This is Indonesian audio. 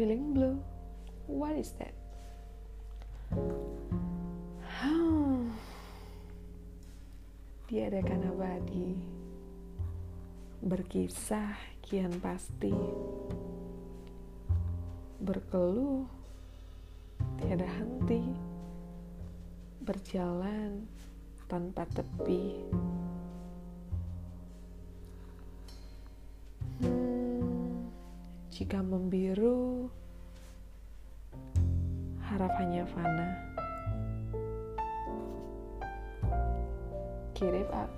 feeling blue. What is that? Diadakan abadi Berkisah kian pasti Berkeluh Tiada henti Berjalan tanpa tepi Jika membiru Harapannya fana. It up